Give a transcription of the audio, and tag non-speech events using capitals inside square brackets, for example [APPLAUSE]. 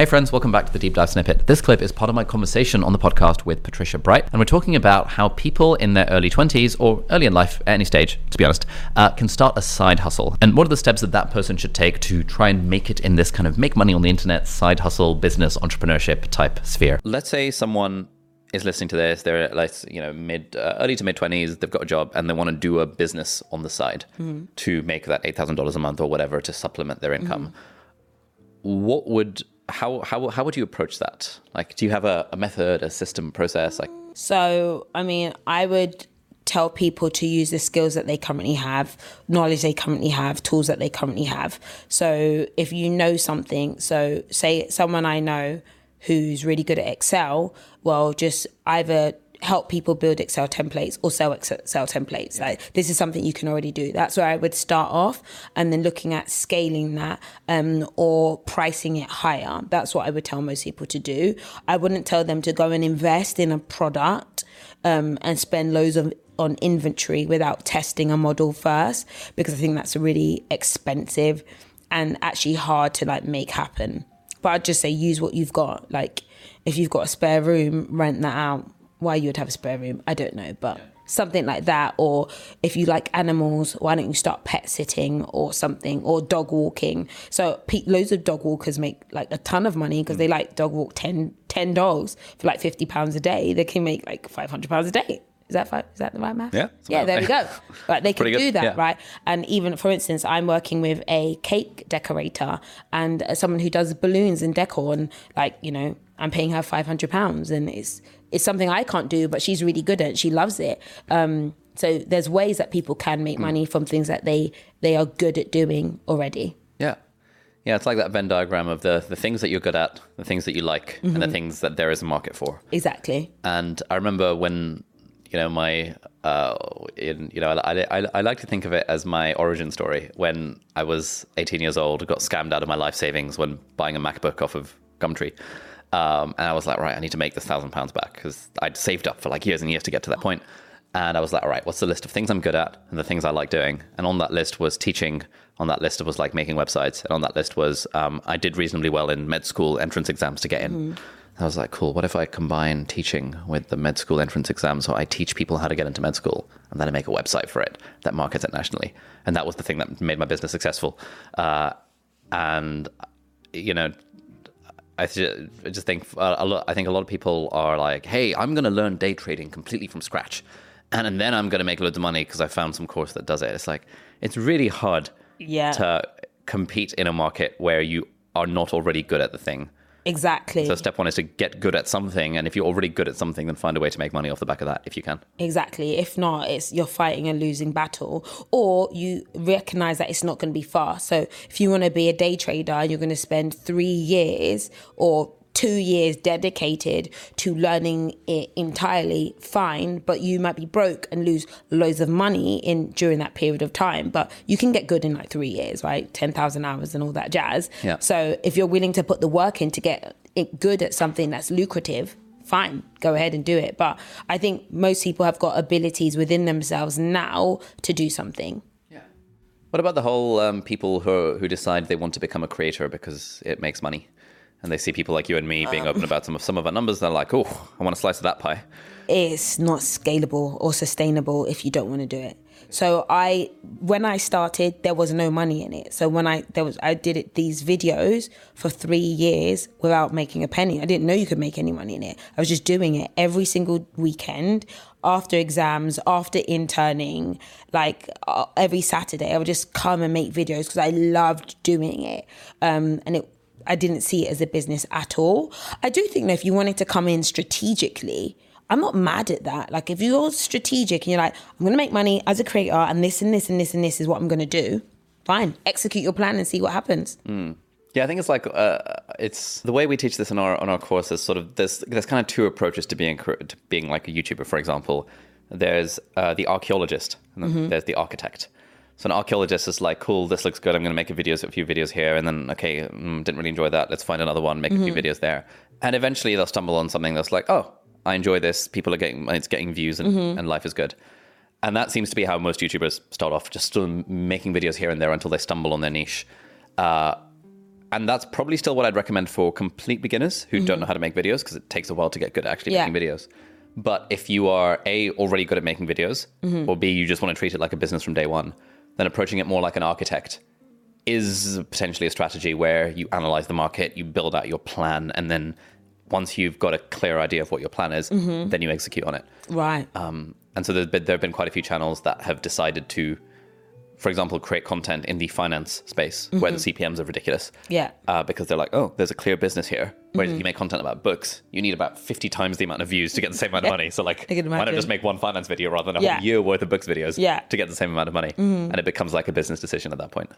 Hey friends, welcome back to the Deep Dive Snippet. This clip is part of my conversation on the podcast with Patricia Bright, and we're talking about how people in their early 20s or early in life, at any stage, to be honest, uh, can start a side hustle. And what are the steps that that person should take to try and make it in this kind of make money on the internet, side hustle, business, entrepreneurship type sphere? Let's say someone is listening to this they're like you know mid uh, early to mid 20s they've got a job and they want to do a business on the side mm-hmm. to make that $8000 a month or whatever to supplement their income mm-hmm. what would how how how would you approach that? Like, do you have a, a method, a system, process? Like, so I mean, I would tell people to use the skills that they currently have, knowledge they currently have, tools that they currently have. So if you know something, so say someone I know who's really good at Excel, well, just either help people build Excel templates or sell Excel templates. Yeah. Like this is something you can already do. That's where I would start off, and then looking at scaling that um, or pricing it higher. That's what I would tell most people to do. I wouldn't tell them to go and invest in a product um, and spend loads of on inventory without testing a model first, because I think that's really expensive and actually hard to like make happen. But I'd just say use what you've got. Like if you've got a spare room, rent that out why you would have a spare room, I don't know, but something like that. Or if you like animals, why don't you start pet sitting or something, or dog walking? So pe- loads of dog walkers make like a ton of money because mm. they like dog walk 10, 10 dogs for like fifty pounds a day. They can make like five hundred pounds a day. Is that five, is that the right math? Yeah. Yeah, there we go. Right, [LAUGHS] they can do that, yeah. right? And even for instance, I'm working with a cake decorator and someone who does balloons and decor, and like you know, I'm paying her five hundred pounds, and it's it's something I can't do, but she's really good at. it. She loves it. Um, so there's ways that people can make hmm. money from things that they they are good at doing already. Yeah. Yeah, it's like that Venn diagram of the the things that you're good at, the things that you like, mm-hmm. and the mm-hmm. things that there is a market for. Exactly. And I remember when you know my uh, in, you know I, I, I like to think of it as my origin story when I was 18 years old, got scammed out of my life savings when buying a MacBook off of Gumtree. Um, and I was like, right, I need to make this thousand pounds back because I'd saved up for like years and years to get to that point. And I was like, all right, what's the list of things I'm good at and the things I like doing? And on that list was teaching. On that list was like making websites. And on that list was um, I did reasonably well in med school entrance exams to get in. Mm. I was like, cool, what if I combine teaching with the med school entrance exam? So I teach people how to get into med school and then I make a website for it that markets it nationally. And that was the thing that made my business successful. Uh, and, you know, I just think a lot, I think a lot of people are like, "Hey, I'm going to learn day trading completely from scratch, and, and then I'm going to make loads of money because I found some course that does it." It's like it's really hard yeah. to compete in a market where you are not already good at the thing. Exactly. So step one is to get good at something, and if you're already good at something, then find a way to make money off the back of that if you can. Exactly. If not, it's you're fighting a losing battle, or you recognize that it's not going to be fast. So if you want to be a day trader, you're going to spend three years or two years dedicated to learning it entirely, fine, but you might be broke and lose loads of money in during that period of time. But you can get good in like three years, right? 10,000 hours and all that jazz. Yeah. So if you're willing to put the work in to get it good at something that's lucrative, fine, go ahead and do it. But I think most people have got abilities within themselves now to do something. Yeah. What about the whole um, people who who decide they want to become a creator because it makes money? And they see people like you and me being um, open about some of some of our numbers, they're like, "Oh, I want a slice of that pie." It's not scalable or sustainable if you don't want to do it. So I, when I started, there was no money in it. So when I there was, I did it these videos for three years without making a penny. I didn't know you could make any money in it. I was just doing it every single weekend after exams, after interning, like uh, every Saturday. I would just come and make videos because I loved doing it, um, and it I didn't see it as a business at all. I do think that if you wanted to come in strategically, I'm not mad at that. Like if you're strategic and you're like, I'm gonna make money as a creator and this and this and this and this is what I'm gonna do, fine. Execute your plan and see what happens. Mm. Yeah, I think it's like uh, it's the way we teach this in our on our course is sort of there's there's kind of two approaches to being to being like a YouTuber, for example. there's uh, the archaeologist, and then there's the architect. So an archaeologist is like, cool, this looks good. I'm going to make a videos, a few videos here, and then okay, mm, didn't really enjoy that. Let's find another one, make a few videos there, and eventually they'll stumble on something that's like, oh, I enjoy this. People are getting, it's getting views, and, and life is good. And that seems to be how most YouTubers start off, just still making videos here and there until they stumble on their niche. Uh, and that's probably still what I'd recommend for complete beginners who don't know how to make videos because it takes a while to get good at actually Yeah. making videos. But if you are A, already good at making videos, or B, you just want to treat it like a business from day one, then approaching it more like an architect is potentially a strategy where you analyze the market, you build out your plan, and then once you've got a clear idea of what your plan is, then you execute on it. Right. Um, and so there have been quite a few channels that have decided to, for example, create content in the finance space where the CPMs are ridiculous. Yeah. Uh, because they're like, oh, there's a clear business here. Whereas if you make content about books, you need about 50 times the amount of views to get the same amount of [LAUGHS] money. So, like, why not just make one finance video rather than a Yeah. whole year worth of books videos Yeah. to get the same amount of money? And it becomes like a business decision at that point.